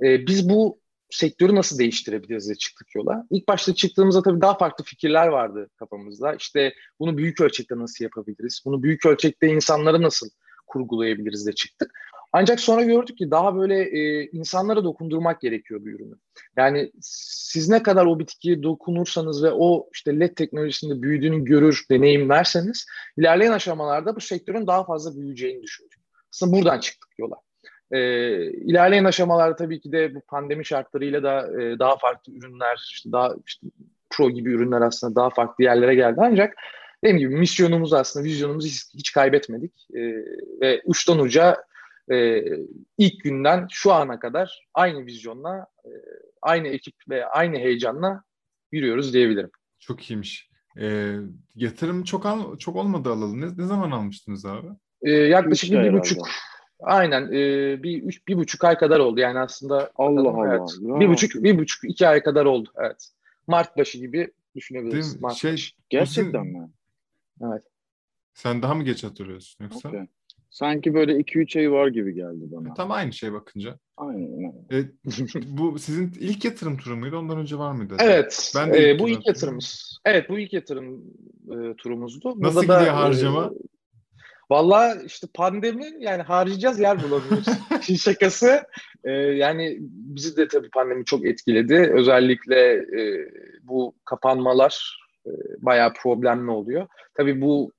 e, biz bu sektörü nasıl değiştirebiliriz diye çıktık yola. İlk başta çıktığımızda tabii daha farklı fikirler vardı kafamızda. İşte bunu büyük ölçekte nasıl yapabiliriz? Bunu büyük ölçekte insanları nasıl kurgulayabiliriz de çıktık. Ancak sonra gördük ki daha böyle e, insanlara dokundurmak gerekiyor bu ürünü. Yani siz ne kadar o bitkiye dokunursanız ve o işte LED teknolojisinde büyüdüğünü görür, deneyimlerseniz ilerleyen aşamalarda bu sektörün daha fazla büyüyeceğini düşündük. Aslında buradan çıktık yola. E, ilerleyen aşamalarda tabii ki de bu pandemi şartlarıyla da e, daha farklı ürünler, işte daha işte pro gibi ürünler aslında daha farklı yerlere geldi. Ancak dediğim gibi misyonumuz aslında, vizyonumuzu hiç, hiç kaybetmedik. E, ve uçtan uca e, ilk günden şu ana kadar aynı vizyonla, e, aynı ekip ve aynı heyecanla yürüyoruz diyebilirim. Çok iyiymiş. E, yatırım çok al, çok olmadı alalı. Ne, ne zaman almıştınız abi? E, yaklaşık bir, bir buçuk Aynen e, bir üç, bir buçuk ay kadar oldu yani aslında. Allah Allah. Evet. Bir buçuk bir buçuk iki ay kadar oldu evet. Mart başı gibi düşünebiliriz. Mart şey, başı. Gerçekten mi? Evet. Sen daha mı geç hatırlıyorsun yoksa? Okay. Sanki böyle 2-3 ay var gibi geldi bana. E, tam aynı şey bakınca. Aynen. E, bu sizin ilk yatırım turu muydu? Ondan önce var mıydı? Evet. Ben de e, bu ilk yatırımımız. Evet bu ilk yatırım e, turumuzdu. Nasıl Burada gidiyor da, harcama? E, Valla işte pandemi yani harcayacağız yer bulamıyoruz. Şimdi şakası e, yani bizi de tabii pandemi çok etkiledi. Özellikle e, bu kapanmalar e, bayağı problemli oluyor. Tabii bu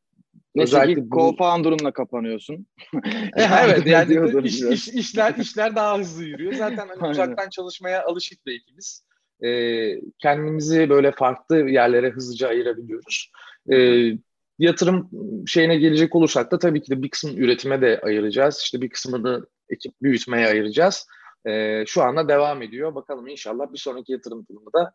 Neyse özellikle bu... co-founder'ınla kapanıyorsun. E, evet yani iş, iş, işler işler daha hızlı yürüyor. Zaten hani uzaktan çalışmaya alışık bir ekibiz. Ee, kendimizi böyle farklı yerlere hızlıca ayırabiliyoruz. Ee, yatırım şeyine gelecek olursak da tabii ki de bir kısmını üretime de ayıracağız. İşte bir kısmını ekip büyütmeye ayıracağız. Ee, şu anda devam ediyor. Bakalım inşallah bir sonraki yatırım turunda da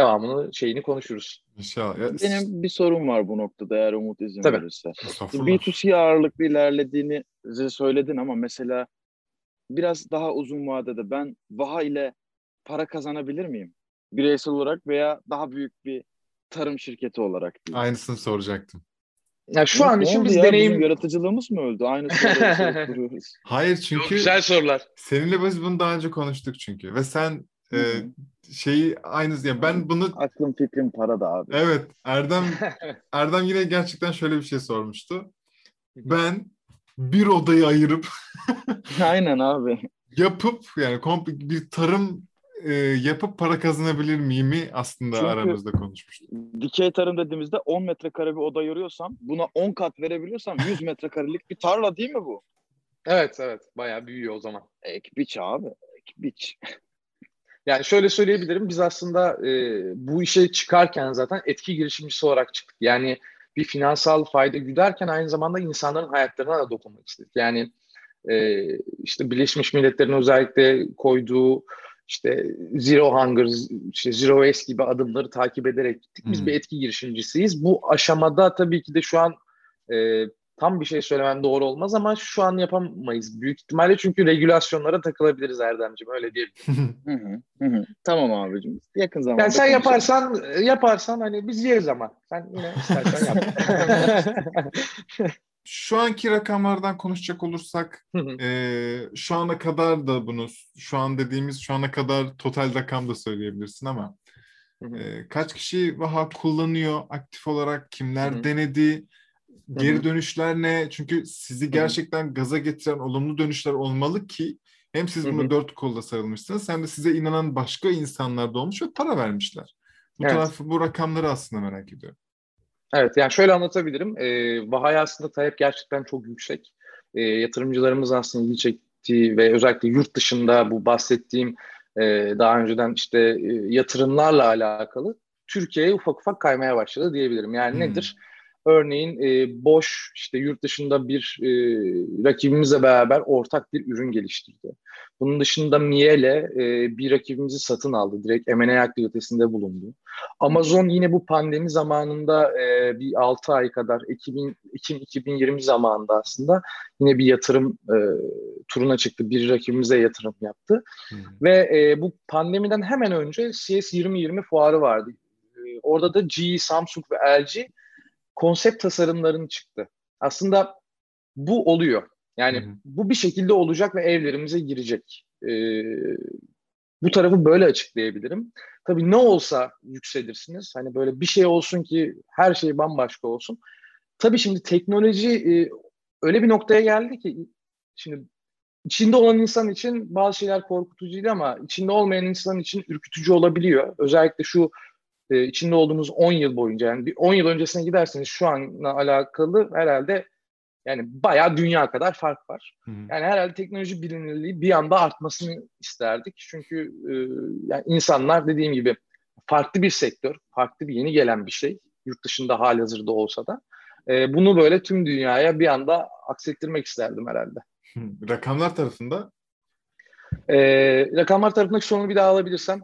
devamını şeyini konuşuruz. İnşallah. Benim bir sorum var bu noktada eğer Umut izin Tabii. verirse. B2C ağırlıklı ilerlediğini söyledin ama mesela biraz daha uzun vadede ben Vaha ile para kazanabilir miyim? Bireysel olarak veya daha büyük bir tarım şirketi olarak. Değil. Aynısını soracaktım. Ya şu an için biz ya? deneyim... Bizim yaratıcılığımız mı öldü? Aynı soruları Hayır çünkü... Çok güzel sorular. Seninle biz bunu daha önce konuştuk çünkü. Ve sen e, şeyi aynı yani ben bunu aklım fikrim para da abi. Evet Erdem Erdem yine gerçekten şöyle bir şey sormuştu. Ben bir odayı ayırıp aynen abi. Yapıp yani komple bir tarım e, yapıp para kazanabilir miyimi aslında Çünkü aramızda konuşmuştuk. Dikey tarım dediğimizde 10 metrekare bir oda yoruyorsam buna 10 kat verebiliyorsam 100 metrekarelik bir tarla değil mi bu? Evet evet bayağı büyüyor o zaman. Ek biç abi. Ek biç. Yani şöyle söyleyebilirim biz aslında e, bu işe çıkarken zaten etki girişimcisi olarak çıktık. Yani bir finansal fayda güderken aynı zamanda insanların hayatlarına da dokunmak istedik. Yani e, işte Birleşmiş Milletler'in özellikle koyduğu işte Zero Hunger, işte Zero Waste gibi adımları takip ederek gittik. Biz hmm. bir etki girişimcisiyiz. Bu aşamada tabii ki de şu an e, tam bir şey söylemem doğru olmaz ama şu an yapamayız. Büyük ihtimalle çünkü regülasyonlara takılabiliriz Erdemciğim öyle diyebilirim. tamam abicim. Yakın zamanda. Yani sen yaparsan yaparsan hani biz yeriz ama. Sen yine istersen yap. Şu anki rakamlardan konuşacak olursak e, şu ana kadar da bunu şu an dediğimiz şu ana kadar total rakam da söyleyebilirsin ama e, kaç kişi Vaha kullanıyor? Aktif olarak kimler denedi geri dönüşler ne? Çünkü sizi gerçekten gaza getiren olumlu dönüşler olmalı ki hem siz bunu dört kolda sarılmışsınız hem de size inanan başka insanlar da olmuş ve para vermişler. Bu evet. tarafı bu rakamları aslında merak ediyorum. Evet yani şöyle anlatabilirim. E, Bahay aslında talep gerçekten çok yüksek. E, yatırımcılarımız aslında ilgi çektiği ve özellikle yurt dışında bu bahsettiğim e, daha önceden işte e, yatırımlarla alakalı Türkiye'ye ufak ufak kaymaya başladı diyebilirim. Yani hmm. nedir? Örneğin e, Bosch işte yurt dışında bir e, rakibimizle beraber ortak bir ürün geliştirdi. Bunun dışında Miele e, bir rakibimizi satın aldı. Direkt M&A aktivitesinde bulundu. Amazon yine bu pandemi zamanında e, bir 6 ay kadar Ekim, Ekim 2020 zamanında aslında yine bir yatırım e, turuna çıktı. Bir rakibimize yatırım yaptı. Hmm. Ve e, bu pandemiden hemen önce CS 2020 fuarı vardı orada da GE, Samsung ve LG konsept tasarımlarını çıktı. Aslında bu oluyor. Yani hı hı. bu bir şekilde olacak ve evlerimize girecek. E, bu tarafı böyle açıklayabilirim. Tabii ne olsa yükselirsiniz. Hani böyle bir şey olsun ki her şey bambaşka olsun. Tabii şimdi teknoloji e, öyle bir noktaya geldi ki şimdi içinde olan insan için bazı şeyler korkutucuydu ama içinde olmayan insan için ürkütücü olabiliyor. Özellikle şu e, içinde olduğumuz 10 yıl boyunca yani bir 10 yıl öncesine giderseniz şu anla alakalı herhalde yani bayağı dünya kadar fark var. Hı hı. Yani herhalde teknoloji bilinirliği bir anda artmasını isterdik. Çünkü e, yani insanlar dediğim gibi farklı bir sektör, farklı bir yeni gelen bir şey. Yurt dışında hali hazırda olsa da. E, bunu böyle tüm dünyaya bir anda aksettirmek isterdim herhalde. Rakamlar tarafında? E, rakamlar tarafındaki sorunu bir daha alabilirsem.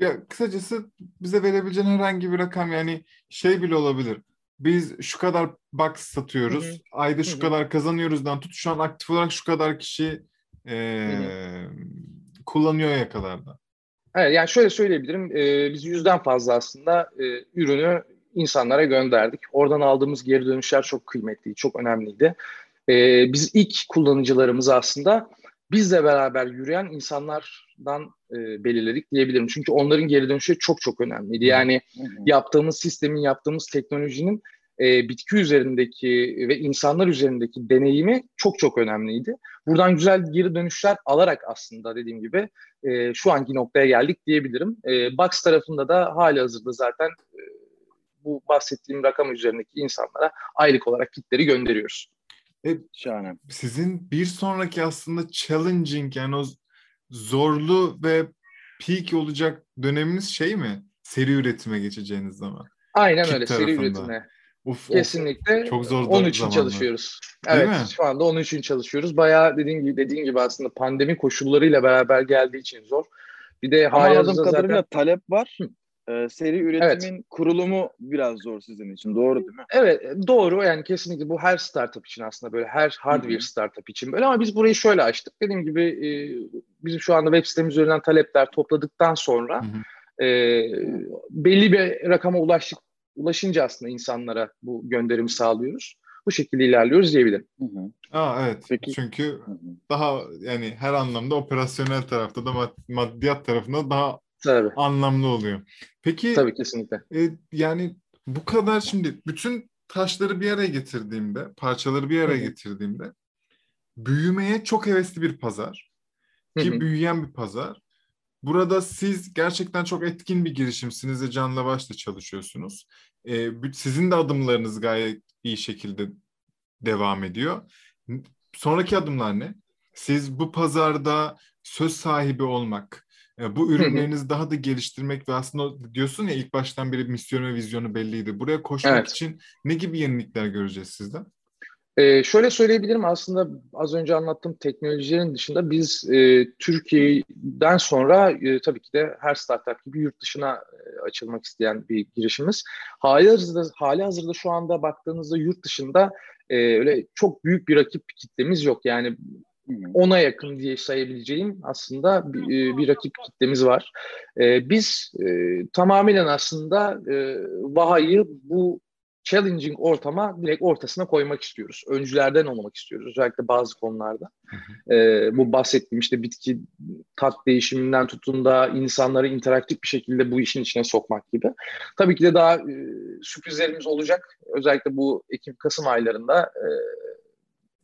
Ya kısacası bize verebileceğin herhangi bir rakam yani şey bile olabilir biz şu kadar box satıyoruz. Hı hı. Ayda şu hı hı. kadar kazanıyoruzdan tut şu an aktif olarak şu kadar kişi e, kullanıyor ya kadar da. Evet yani şöyle söyleyebilirim. E, biz yüzden fazla aslında e, ürünü insanlara gönderdik. Oradan aldığımız geri dönüşler çok kıymetliydi, çok önemliydi. E, biz ilk kullanıcılarımızı aslında bizle beraber yürüyen insanlardan e, belirledik diyebilirim. Çünkü onların geri dönüşü çok çok önemliydi. Yani hı hı. yaptığımız sistemin, yaptığımız teknolojinin e, bitki üzerindeki ve insanlar üzerindeki deneyimi çok çok önemliydi. Buradan güzel geri dönüşler alarak aslında dediğim gibi e, şu anki noktaya geldik diyebilirim. E, Box tarafında da hali hazırda zaten e, bu bahsettiğim rakam üzerindeki insanlara aylık olarak kitleri gönderiyoruz. E, Şahane. Sizin bir sonraki aslında challenging yani o zorlu ve peak olacak döneminiz şey mi? Seri üretime geçeceğiniz zaman. Aynen Kit öyle tarafında. seri üretime. Uf, Kesinlikle. Çok zor onun için zamanlar. çalışıyoruz. evet, mi? şu anda onun için çalışıyoruz. Bayağı dediğim gibi dediğim gibi aslında pandemi koşullarıyla beraber geldiği için zor. Bir de Ama anladığım kadarıyla zaten... talep var. Ee, seri üretimin evet. kurulumu biraz zor sizin için. Doğru değil mi? Evet, doğru. Yani kesinlikle bu her startup için aslında böyle her hardware Hı-hı. startup için böyle ama biz burayı şöyle açtık. Dediğim gibi e, bizim şu anda web sitemiz üzerinden talepler topladıktan sonra e, belli bir rakama ulaştık ulaşınca aslında insanlara bu gönderimi sağlıyoruz. Bu şekilde ilerliyoruz diyebilirim. Hı hı. Aa, evet. Peki. Çünkü daha yani her anlamda operasyonel tarafta da maddiyat tarafında daha Tabii. anlamlı oluyor. Peki Tabii kesinlikle. E, yani bu kadar şimdi bütün taşları bir araya getirdiğimde, parçaları bir araya Hı-hı. getirdiğimde büyümeye çok hevesli bir pazar. Ki Hı-hı. büyüyen bir pazar. Burada siz gerçekten çok etkin bir girişimsiniz ve canla başla çalışıyorsunuz. Ee, sizin de adımlarınız gayet iyi şekilde devam ediyor. Sonraki adımlar ne? Siz bu pazarda söz sahibi olmak, bu ürünlerinizi daha da geliştirmek ve aslında diyorsun ya ilk baştan beri misyon ve vizyonu belliydi. Buraya koşmak evet. için ne gibi yenilikler göreceğiz sizden? Ee, şöyle söyleyebilirim aslında az önce anlattığım teknolojilerin dışında biz e, Türkiye'den sonra e, tabii ki de her startup gibi yurt dışına e, açılmak isteyen bir girişimiz. Hali hazırda, hali hazırda şu anda baktığınızda yurt dışında e, öyle çok büyük bir rakip kitlemiz yok. Yani ona yakın diye sayabileceğim aslında bir, e, bir rakip kitlemiz var. E, biz e, tamamen aslında e, Vaha'yı bu challenging ortama direkt ortasına koymak istiyoruz. Öncülerden olmak istiyoruz özellikle bazı konularda. Ee, bu bahsettiğim işte bitki tat değişiminden tutun da insanları interaktif bir şekilde bu işin içine sokmak gibi. Tabii ki de daha e, sürprizlerimiz olacak. Özellikle bu Ekim-Kasım aylarında e,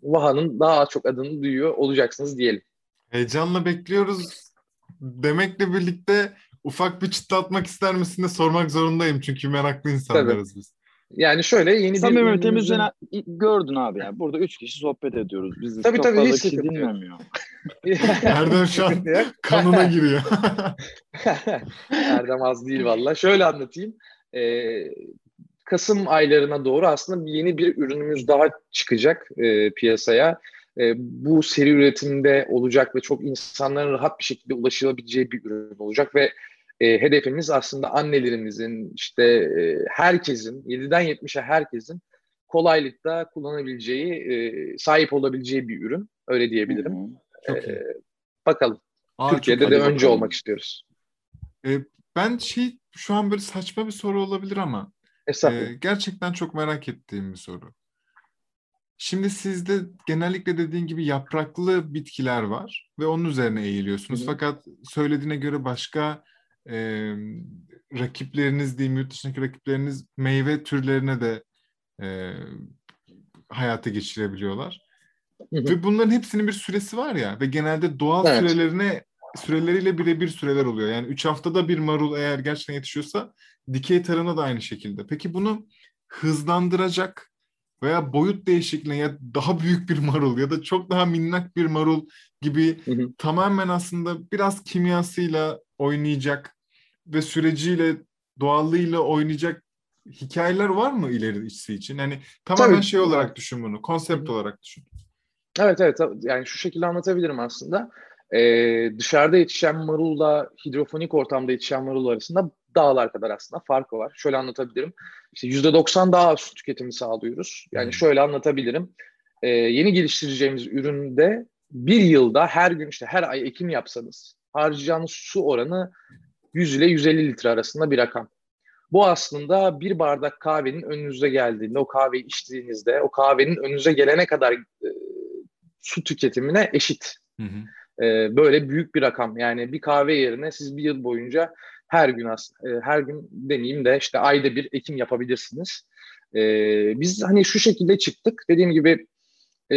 Vaha'nın daha çok adını duyuyor olacaksınız diyelim. Heyecanla bekliyoruz. Demekle birlikte ufak bir çıtlatmak ister misin de sormak zorundayım. Çünkü meraklı insanlarız Tabii. biz. Yani şöyle yeni Samimi bir... Samimiyetimizden gördün abi yani. Burada üç kişi sohbet ediyoruz. Biz tabii, çok tabii, fazla kişi dinlemiyor. Erdem şu an kanına giriyor. Erdem az değil valla. Şöyle anlatayım. Ee, Kasım aylarına doğru aslında yeni bir ürünümüz daha çıkacak e, piyasaya. E, bu seri üretimde olacak ve çok insanların rahat bir şekilde ulaşılabileceği bir ürün olacak ve e, hedefimiz aslında annelerimizin işte e, herkesin 7'den 70'e herkesin kolaylıkla kullanabileceği, e, sahip olabileceği bir ürün. Öyle diyebilirim. Hı hı. Çok e, bakalım. Aa, Türkiye'de de önce bakalım. olmak istiyoruz. E, ben şey şu an böyle saçma bir soru olabilir ama e, gerçekten çok merak ettiğim bir soru. Şimdi sizde genellikle dediğin gibi yapraklı bitkiler var ve onun üzerine eğiliyorsunuz. Hı hı. Fakat söylediğine göre başka e, rakipleriniz diyeyim yurt dışındaki rakipleriniz meyve türlerine de e, hayata geçirebiliyorlar. Hı hı. Ve bunların hepsinin bir süresi var ya ve genelde doğal evet. sürelerine süreleriyle birebir süreler oluyor. Yani 3 haftada bir marul eğer gerçekten yetişiyorsa dikey tarımda da aynı şekilde. Peki bunu hızlandıracak veya boyut değişikliğine ya daha büyük bir marul ya da çok daha minnak bir marul gibi hı hı. tamamen aslında biraz kimyasıyla oynayacak ve süreciyle doğallığıyla oynayacak hikayeler var mı ilerisi için? Hani tamamen Tabii. şey olarak düşün bunu, konsept olarak düşün. Evet evet yani şu şekilde anlatabilirim aslında. Ee, dışarıda yetişen marulla hidrofonik ortamda yetişen marul arasında dağlar kadar aslında farkı var. Şöyle anlatabilirim. İşte %90 daha az su tüketimi sağlıyoruz. Yani hmm. şöyle anlatabilirim. Ee, yeni geliştireceğimiz üründe bir yılda her gün işte her ay ekim yapsanız harcayacağınız su oranı 100 ile 150 litre arasında bir rakam. Bu aslında bir bardak kahvenin önünüze geldiğinde, o kahveyi içtiğinizde, o kahvenin önünüze gelene kadar e, su tüketimine eşit. Hı hı. E, böyle büyük bir rakam. Yani bir kahve yerine siz bir yıl boyunca her gün e, her gün demeyeyim de işte ayda bir ekim yapabilirsiniz. E, biz hani şu şekilde çıktık. Dediğim gibi e,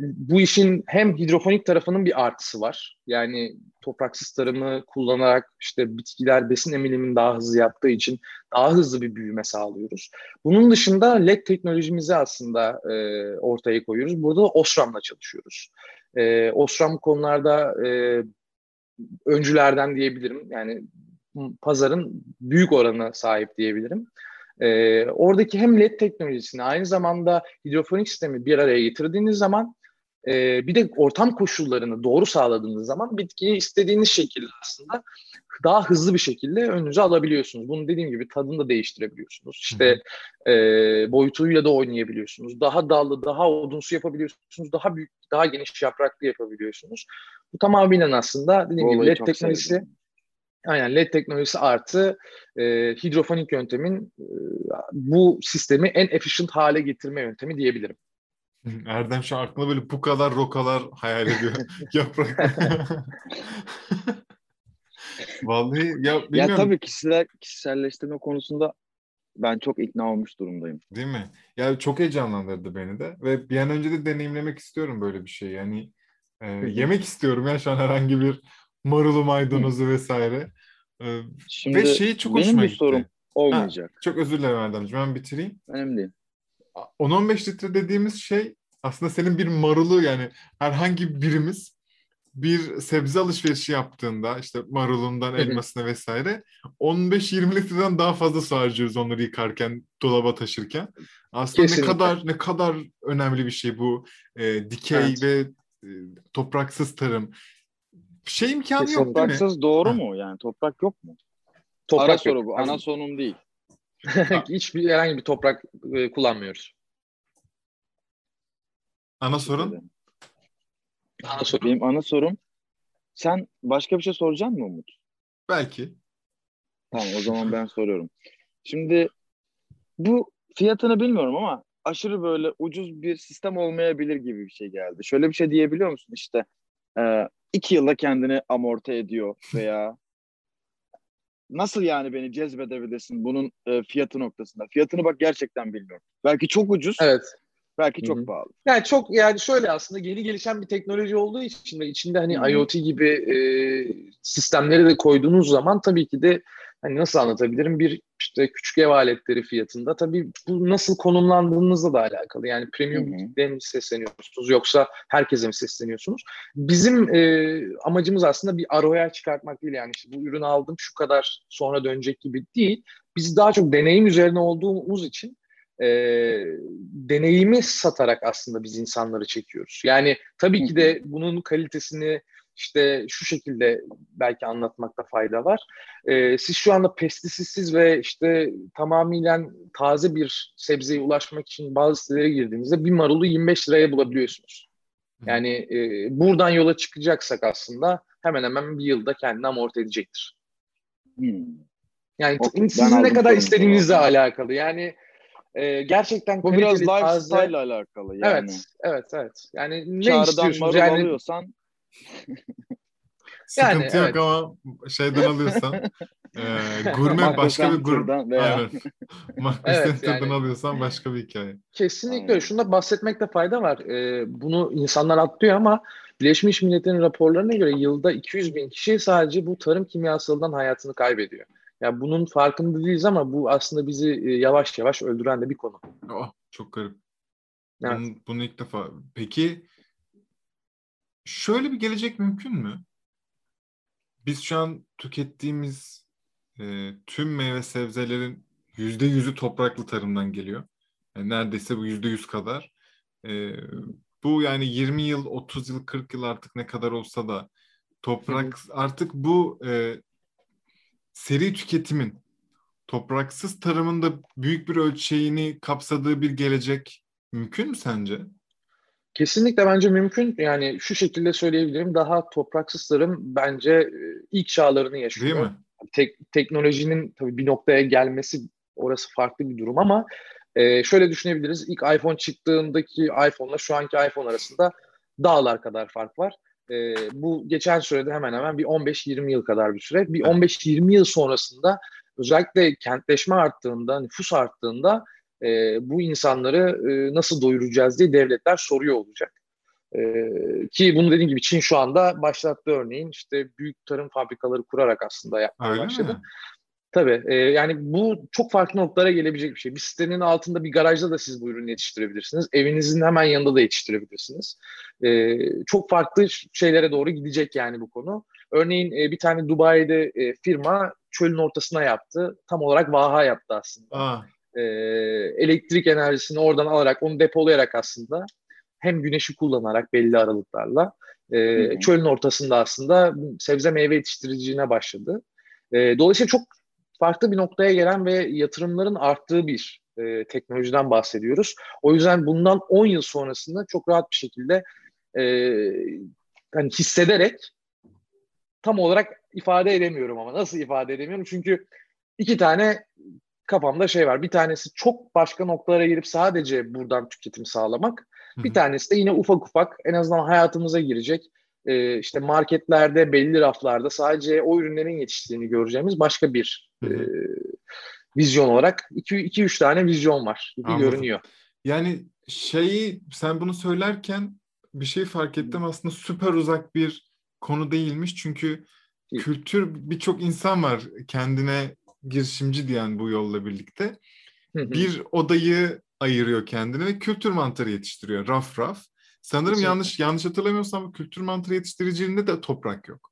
bu işin hem hidrofonik tarafının bir artısı var. Yani topraksız tarımı kullanarak işte bitkiler besin emilimini daha hızlı yaptığı için daha hızlı bir büyüme sağlıyoruz. Bunun dışında LED teknolojimizi aslında e, ortaya koyuyoruz. Burada da Osram'la çalışıyoruz. E, Osram konularda e, öncülerden diyebilirim. Yani pazarın büyük oranına sahip diyebilirim. E, oradaki hem LED teknolojisini aynı zamanda hidrofonik sistemi bir araya getirdiğiniz zaman e, bir de ortam koşullarını doğru sağladığınız zaman bitkiyi istediğiniz şekilde aslında daha hızlı bir şekilde önünüze alabiliyorsunuz. Bunu dediğim gibi tadını da değiştirebiliyorsunuz. İşte e, boyutuyla da oynayabiliyorsunuz. Daha dallı, daha odunsu yapabiliyorsunuz. Daha büyük, daha geniş yapraklı yapabiliyorsunuz. Bu tamamen aslında dediğim gibi LED teknolojisi sevdim. Aynen LED teknolojisi artı e, hidrofonik yöntemin e, bu sistemi en efficient hale getirme yöntemi diyebilirim. Erdem şu aklına böyle bu kadar rokalar hayal ediyor. Yaprak. Vallahi ya bilmiyorum. Ya tabii kişisel, kişiselleştirme konusunda ben çok ikna olmuş durumdayım. Değil mi? Ya çok heyecanlandırdı beni de ve bir an önce de deneyimlemek istiyorum böyle bir şey. Yani e, yemek istiyorum ya şu an herhangi bir marulu maydanozu vesaire. Ee, Şimdi Ve şeyi çok benim hoşuma bir gitti. sorum olmayacak. Ha, çok özür dilerim Erdemciğim. Ben bitireyim. Önemli değil. 10-15 litre dediğimiz şey aslında senin bir marulu yani herhangi birimiz bir sebze alışverişi yaptığında işte marulundan elmasına vesaire 15-20 litreden daha fazla su harcıyoruz onları yıkarken, dolaba taşırken. Aslında Kesinlikle. ne kadar ne kadar önemli bir şey bu e, dikey evet. ve e, topraksız tarım şey imkanı yok değil mi? Topraksız doğru ha. mu? Yani toprak yok mu? Toprak Ara soru bu. Ana sonum değil. Hiçbir herhangi bir toprak e, kullanmıyoruz. Ana sorun? Ana sorum. Benim ana sorum sen başka bir şey soracaksın mı Umut? Belki. Tamam o zaman ben soruyorum. Şimdi bu fiyatını bilmiyorum ama aşırı böyle ucuz bir sistem olmayabilir gibi bir şey geldi. Şöyle bir şey diyebiliyor musun? İşte e, iki yılda kendini amorti ediyor veya nasıl yani beni cezbedebilirsin bunun e, fiyatı noktasında? Fiyatını bak gerçekten bilmiyorum. Belki çok ucuz. Evet. Belki çok Hı-hı. pahalı. Yani çok yani şöyle aslında yeni gelişen bir teknoloji olduğu için ve içinde hani Hı-hı. IoT gibi e, sistemleri de koyduğunuz zaman tabii ki de hani nasıl anlatabilirim bir işte küçük ev aletleri fiyatında tabii bu nasıl konumlandığınızla da alakalı. Yani premium kitleye mi sesleniyorsunuz yoksa herkese mi sesleniyorsunuz? Bizim e, amacımız aslında bir ROI çıkartmak değil yani işte bu ürünü aldım şu kadar sonra dönecek gibi değil. Biz daha çok deneyim üzerine olduğumuz için e, deneyimi satarak aslında biz insanları çekiyoruz. Yani tabii ki de bunun kalitesini işte şu şekilde belki anlatmakta fayda var. Ee, siz şu anda pestisitsiz ve işte tamamıyla taze bir sebzeye ulaşmak için bazı sitelere girdiğinizde bir marulu 25 liraya bulabiliyorsunuz. Yani e, buradan yola çıkacaksak aslında hemen hemen bir yılda kendini amorti edecektir. Hmm. Yani ben sizin ne kadar istediğinizle alakalı. Yani e, gerçekten Bu biraz taze- lifestyle ile alakalı yani. Evet, evet, evet. Yani ne Çağrıdan istiyorsunuz? marul Yani alıyorsan Sıkıntı Yani, yok evet. ama şeyden alıyorsan e, gurme başka bir gurme. Veya- Aynen. Evet, yani- alıyorsan başka bir hikaye. Kesinlikle Aynen. Şunda bahsetmekte fayda var. Ee, bunu insanlar atlıyor ama Birleşmiş Milletler'in raporlarına göre yılda 200 bin kişi sadece bu tarım kimyasalından hayatını kaybediyor. Ya bunun farkında değiliz ama bu aslında bizi e, yavaş yavaş öldüren de bir konu. Oh, çok garip. Evet. Bunu, bunu ilk defa. Peki şöyle bir gelecek mümkün mü? Biz şu an tükettiğimiz e, tüm meyve sebzelerin yüzde yüzü topraklı tarımdan geliyor. Yani neredeyse bu yüzde yüz kadar. E, bu yani 20 yıl, 30 yıl, 40 yıl artık ne kadar olsa da toprak artık bu e, seri tüketimin topraksız tarımın da büyük bir ölçeğini kapsadığı bir gelecek mümkün mü sence? Kesinlikle bence mümkün. Yani şu şekilde söyleyebilirim. Daha topraksız tarım bence e, ilk çağlarını yaşıyor. Değil mi? Tek, teknolojinin tabii bir noktaya gelmesi orası farklı bir durum ama e, şöyle düşünebiliriz. İlk iPhone çıktığındaki iPhone'la şu anki iPhone arasında dağlar kadar fark var. E, bu geçen sürede hemen hemen bir 15-20 yıl kadar bir süre. Bir 15-20 yıl sonrasında özellikle kentleşme arttığında, nüfus arttığında e, bu insanları e, nasıl doyuracağız diye devletler soruyor olacak. E, ki bunu dediğim gibi Çin şu anda başlattı örneğin işte büyük tarım fabrikaları kurarak aslında yapmaya Öyle başladı. mi? Tabii e, yani bu çok farklı noktalara gelebilecek bir şey. Bir sitenin altında bir garajda da siz bu ürünü yetiştirebilirsiniz. Evinizin hemen yanında da yetiştirebilirsiniz. E, çok farklı şeylere doğru gidecek yani bu konu. Örneğin e, bir tane Dubai'de e, firma çölün ortasına yaptı. Tam olarak vaha yaptı aslında. Aa, E, elektrik enerjisini oradan alarak onu depolayarak aslında hem güneşi kullanarak belli aralıklarla e, Hı hı. çölün ortasında aslında sebze meyve yetiştiriciliğine başladı. E, dolayısıyla çok farklı bir noktaya gelen ve yatırımların arttığı bir e, teknolojiden bahsediyoruz. O yüzden bundan 10 yıl sonrasında çok rahat bir şekilde e, hani hissederek tam olarak ifade edemiyorum ama nasıl ifade edemiyorum? Çünkü iki tane kafamda şey var. Bir tanesi çok başka noktalara girip sadece buradan tüketim sağlamak. Hı hı. Bir tanesi de yine ufak ufak en azından hayatımıza girecek. Ee, işte marketlerde belli raflarda sadece o ürünlerin yetiştiğini göreceğimiz başka bir Hı hı. e, vizyon olarak 2-3 tane vizyon var gibi Anladım. görünüyor. Yani şeyi sen bunu söylerken bir şey fark ettim aslında süper uzak bir konu değilmiş çünkü kültür birçok insan var kendine girişimci diyen bu yolla birlikte. Bir odayı ayırıyor kendine ve kültür mantarı yetiştiriyor raf raf. Sanırım Kesinlikle. yanlış yanlış hatırlamıyorsam bu kültür mantarı yetiştiriciliğinde de toprak yok.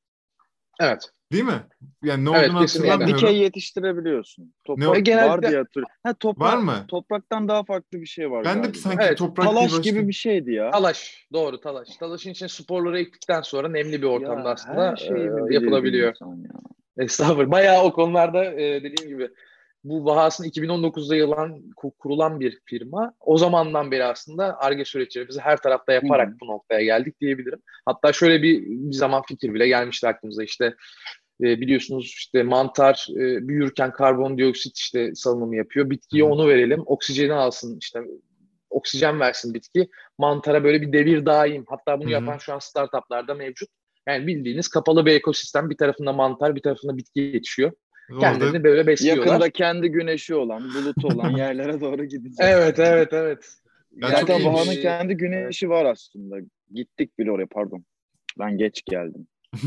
Evet. Değil mi? Yani ne Evet, olduğunu hatırlamıyorum. dikey yetiştirebiliyorsun. Toprak o? E, genelde- var diye hatırlıyorum. Ha, toprak, Var mı? Topraktan daha farklı bir şey var Ben de galiba. sanki Evet, toprak Talaş başka- gibi bir şeydi ya. Talaş. Doğru talaş. Talaşın içine sporları ektikten sonra nemli bir ortamda Ya, aslında e, yapılabiliyor. ya? Estağfurullah. Bayağı o konularda e, dediğim gibi bu Vahas'ın 2019'da yılan ku- kurulan bir firma. O zamandan beri aslında ARGE süreçlerimizi her tarafta yaparak hı. bu noktaya geldik diyebilirim. Hatta şöyle bir, bir zaman fikir bile gelmişti aklımıza işte e, biliyorsunuz işte mantar e, büyürken karbondioksit işte salınımı yapıyor. Bitkiye hı. onu verelim. Oksijeni alsın işte oksijen versin bitki. Mantara böyle bir devir daim. Hatta bunu hı. yapan şu an startuplarda mevcut. Yani bildiğiniz kapalı bir ekosistem. Bir tarafında mantar, bir tarafında bitki yetişiyor. Orada Kendilerini böyle besliyorlar. Yakında kendi güneşi olan, bulutu olan yerlere doğru gideceğiz. Evet, evet, evet. Ya Zaten. Vaha'nın kendi güneşi var aslında. Gittik bile oraya pardon. Ben geç geldim.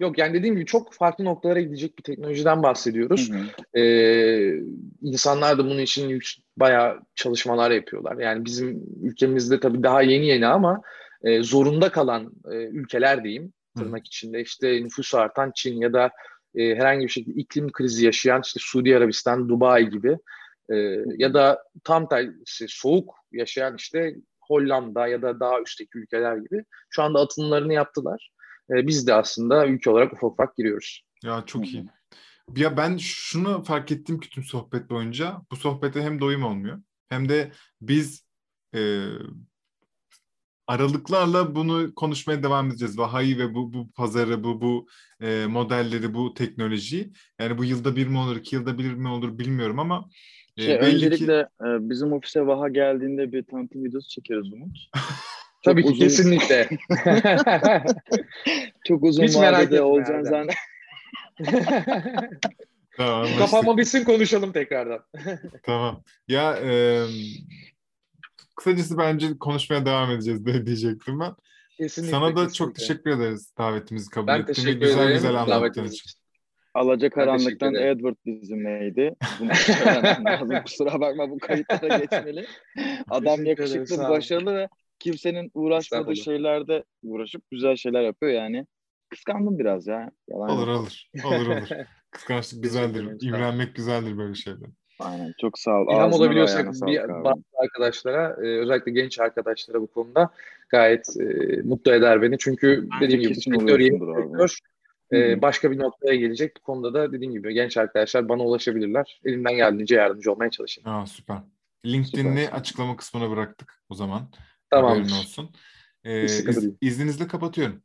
Yok yani dediğim gibi çok farklı noktalara gidecek bir teknolojiden bahsediyoruz. Hı hı. Ee, insanlar da bunun için bayağı çalışmalar yapıyorlar. Yani bizim ülkemizde tabii daha yeni yeni ama e, zorunda kalan e, ülkeler diyeyim tırnak içinde işte nüfus artan Çin ya da e, herhangi bir şekilde iklim krizi yaşayan işte Suudi Arabistan, Dubai gibi e, ya da tam tersi soğuk yaşayan işte Hollanda ya da daha üstteki ülkeler gibi şu anda atımlarını yaptılar. E, biz de aslında ülke olarak ufak ufak giriyoruz. Ya çok iyi. Ya ben şunu fark ettim ki tüm sohbet boyunca bu sohbete hem doyum olmuyor hem de biz e, aralıklarla bunu konuşmaya devam edeceğiz. Vahayı ve bu, bu pazarı, bu, bu e, modelleri, bu teknolojiyi. Yani bu yılda bir mi olur, iki yılda bir mi olur bilmiyorum ama e, şey, öncelikle ki... e, bizim ofise Vaha geldiğinde bir tanıtım videosu çekeriz Umut. Tabii ki uzun... kesinlikle. Çok uzun Hiç vadede olacağını zannet. tamam, Kapanma bitsin konuşalım tekrardan. tamam. Ya e, kısacası bence konuşmaya devam edeceğiz diye diyecektim ben. Kesinlikle, Sana da kesinlikle. çok teşekkür ederiz davetimizi kabul ben ettiğin ve güzel ederim. güzel anlattığın için. Alaca karanlıktan Edward bizimleydi. Bunu lazım. Kusura bakma bu kayıtlara geçmeli. Adam yakışıklı, başarılı ve kimsenin uğraşmadığı şeylerde uğraşıp güzel şeyler yapıyor yani. Kıskandım biraz ya. Yalan olur yok. olur. Olur olur. Kıskançlık güzeldir. İmrenmek güzeldir böyle şeyler. Aynen çok sağ ol. İlham olabiliyorsak bir, bazı arkadaşlara e, özellikle genç arkadaşlara bu konuda gayet e, mutlu eder beni. Çünkü dediğim gibi sektör yeni sektör. E, başka bir noktaya gelecek. Bu konuda da dediğim gibi genç arkadaşlar bana ulaşabilirler. Elimden geldiğince yardımcı olmaya çalışayım. Aa, süper. LinkedIn'i açıklama kısmına bıraktık o zaman. Tamam. Haberin olsun. Ee, iz, izninizle kapatıyorum.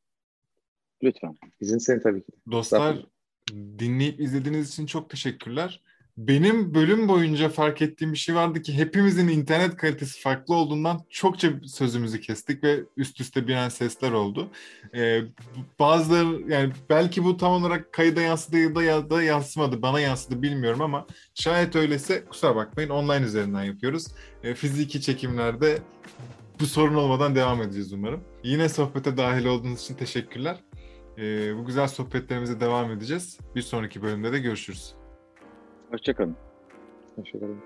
Lütfen. İzin senin tabii ki. Dostlar dinleyip izlediğiniz için çok teşekkürler. Benim bölüm boyunca fark ettiğim bir şey vardı ki hepimizin internet kalitesi farklı olduğundan çokça sözümüzü kestik ve üst üste binen sesler oldu. Ee, bazıları yani belki bu tam olarak kayıda yansıdı ya da, ya da yansımadı bana yansıdı bilmiyorum ama şayet öyleyse kusura bakmayın online üzerinden yapıyoruz. Ee, fiziki çekimlerde bu sorun olmadan devam edeceğiz umarım. Yine sohbete dahil olduğunuz için teşekkürler. Ee, bu güzel sohbetlerimize devam edeceğiz. Bir sonraki bölümde de görüşürüz. Hoşçakalın. Hoşçakalın.